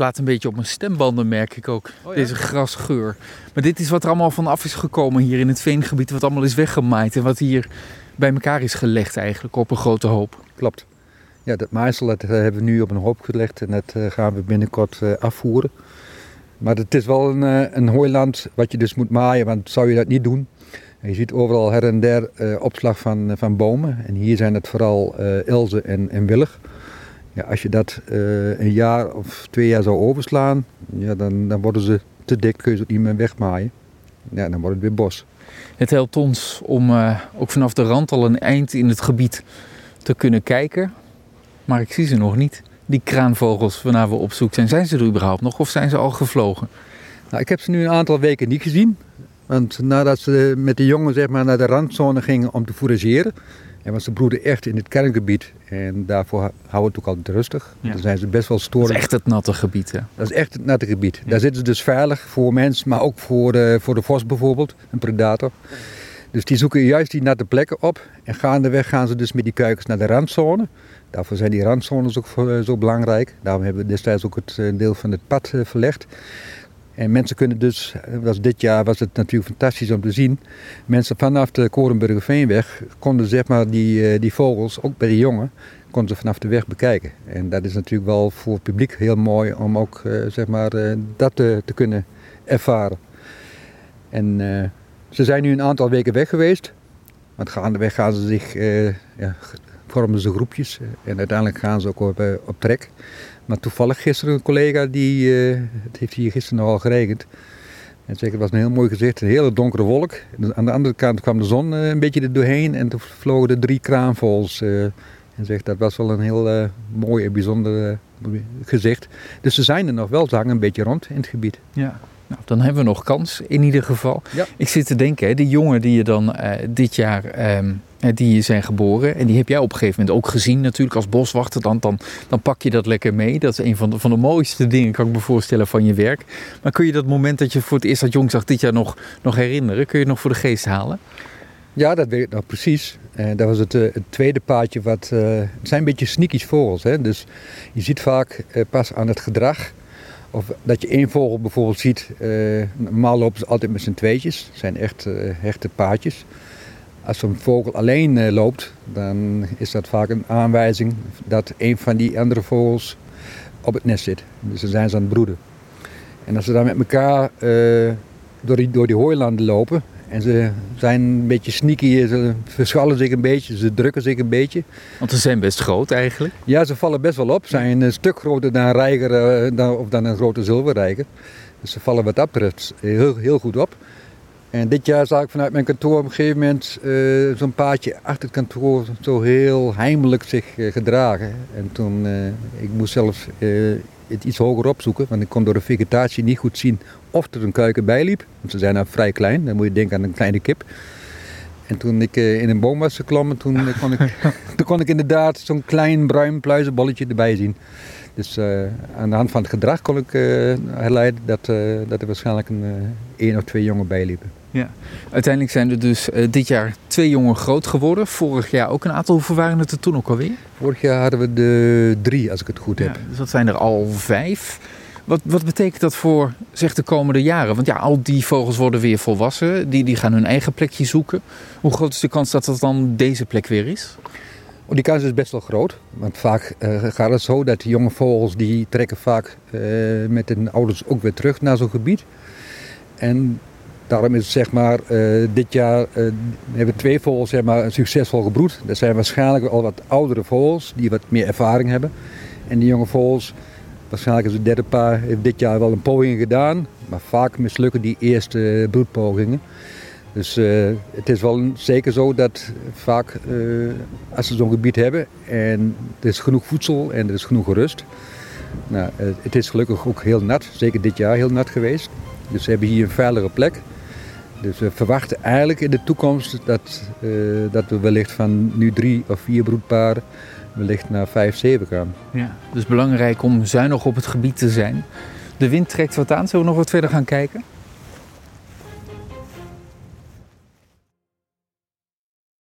slaat een beetje op mijn stembanden, merk ik ook. Oh ja? Deze grasgeur. Maar dit is wat er allemaal van af is gekomen hier in het veengebied. Wat allemaal is weggemaaid. En wat hier bij elkaar is gelegd eigenlijk op een grote hoop. Klopt. Ja, dat maaisel dat eh, hebben we nu op een hoop gelegd en dat eh, gaan we binnenkort eh, afvoeren. Maar het is wel een, een hooiland wat je dus moet maaien, want zou je dat niet doen. En je ziet overal her en der opslag van, van bomen. En hier zijn het vooral ilzen en, en willig. Ja, als je dat eh, een jaar of twee jaar zou overslaan, ja, dan, dan worden ze te dik, kun je ze ook niet meer wegmaaien. Ja, dan wordt het weer bos. Het helpt ons om eh, ook vanaf de rand al een eind in het gebied te kunnen kijken. Maar ik zie ze nog niet. Die kraanvogels waarnaar we op zoek zijn. Zijn ze er überhaupt nog of zijn ze al gevlogen? Nou, ik heb ze nu een aantal weken niet gezien. Want nadat ze met de jongen zeg maar, naar de randzone gingen om te fourageren. En want ze broeden echt in het kerngebied. En daarvoor hou- houden we het ook altijd rustig. Ja. Dan zijn ze best wel Dat storend. is echt het natte gebied. Hè? Dat is echt het natte gebied. Ja. Daar zitten ze dus veilig voor mensen, maar ook voor de, voor de vos bijvoorbeeld, een predator. Dus die zoeken juist die natte plekken op. En gaandeweg gaan ze dus met die kuikens naar de randzone. Daarvoor zijn die randzones ook voor- eh, zo belangrijk. Daarom hebben we destijds ook het eh, deel van het pad eh, verlegd. En mensen kunnen dus, eh, was dit jaar was het natuurlijk fantastisch om te zien. Mensen vanaf de Korenburgerveenweg konden zeg maar die, eh, die vogels, ook bij de jongen, konden ze vanaf de weg bekijken. En dat is natuurlijk wel voor het publiek heel mooi om ook eh, zeg maar, dat te, kunnen ervaren. En ze zijn nu een aantal weken weg geweest. Want gaandeweg gaan ze zich, ja, vormen ze groepjes. En uiteindelijk gaan ze ook op, eh, op trek. Maar toevallig gisteren een collega, die, eh, het heeft hier gisteren nogal geregend. En zeker, het was een heel mooi gezicht, een hele donkere wolk. Aan de andere kant kwam de zon eh, een beetje er doorheen en toen vlogen er drie kraanvogels. en zegt, dat was wel een heel mooi en bijzonder gezicht. Dus ze zijn er nog wel, ze hangen een beetje rond in het gebied. Ja. Nou, dan hebben we nog kans in ieder geval. Ja. Ik zit te denken, hè, die jongen die je dan eh, dit jaar eh, die zijn geboren. En die heb jij op een gegeven moment ook gezien natuurlijk als boswachter. Dan, dan, dan pak je dat lekker mee. Dat is een van de, van de mooiste dingen, kan ik me voorstellen, van je werk. Maar kun je dat moment dat je voor het eerst dat jong zag dit jaar nog, nog herinneren? Kun je het nog voor de geest halen? Ja, dat weet ik nog precies. En dat was het, eh, het tweede paadje. Wat, het zijn een beetje sneakies vogels. Hè? Dus je ziet vaak pas aan het gedrag. Of dat je één vogel bijvoorbeeld ziet. eh, normaal lopen ze altijd met z'n tweetjes. Het zijn echt eh, hechte paadjes. Als zo'n vogel alleen eh, loopt, dan is dat vaak een aanwijzing dat een van die andere vogels op het nest zit. Dus dan zijn ze aan het broeden. En als ze dan met elkaar door, die, door die hooilanden lopen en ze zijn een beetje sneaky, ze verschallen zich een beetje, ze drukken zich een beetje. Want ze zijn best groot eigenlijk. Ja, ze vallen best wel op. Ze zijn een stuk groter dan een reiger eh, dan, of dan een grote zilverreiger. Dus ze vallen wat dat betreft heel, heel goed op. En dit jaar zag ik vanuit mijn kantoor op een gegeven moment eh, zo'n paadje achter het kantoor zo heel heimelijk zich eh, gedragen. En toen, eh, ik moest zelfs eh, het iets hoger opzoeken, want ik kon door de vegetatie niet goed zien of er een kuiken bij liep. Want ze zijn nou vrij klein, dan moet je denken aan een kleine kip. En toen ik eh, in een boom was geklommen, toen, eh, kon, ik, kon ik inderdaad zo'n klein bruin pluizenbolletje erbij zien. Dus eh, aan de hand van het gedrag kon ik herleiden dat, eh, dat er waarschijnlijk een één of twee jongen bij liepen. Ja. Uiteindelijk zijn er dus eh, dit jaar twee jongen groot geworden. Vorig jaar ook een aantal. Hoeveel waren het er toen ook alweer? Vorig jaar hadden we de drie, als ik het goed heb. Ja, dus dat zijn er al vijf. Wat, wat betekent dat voor zeg, de komende jaren? Want ja, al die vogels worden weer volwassen. Die, die gaan hun eigen plekje zoeken. Hoe groot is de kans dat dat dan deze plek weer is? Oh, die kans is best wel groot. Want vaak eh, gaat het zo dat de jonge vogels die trekken vaak eh, met hun ouders ook weer terug naar zo'n gebied. En daarom is het zeg maar, eh, dit jaar eh, hebben twee vogels zeg maar, succesvol gebroed. Dat zijn waarschijnlijk al wat oudere vogels die wat meer ervaring hebben. En die jonge vogels, waarschijnlijk is het derde paar, heeft dit jaar wel een poging gedaan. Maar vaak mislukken die eerste broedpogingen. Dus eh, het is wel zeker zo dat vaak als ze zo'n gebied hebben en er is genoeg voedsel en er is genoeg rust. Nou, het is gelukkig ook heel nat, zeker dit jaar heel nat geweest. Dus ze hebben hier een veilige plek. Dus we verwachten eigenlijk in de toekomst dat, eh, dat we wellicht van nu drie of vier broedparen wellicht naar vijf, zeven gaan. Ja. Dus belangrijk om zuinig op het gebied te zijn. De wind trekt wat aan. Zullen we nog wat verder gaan kijken?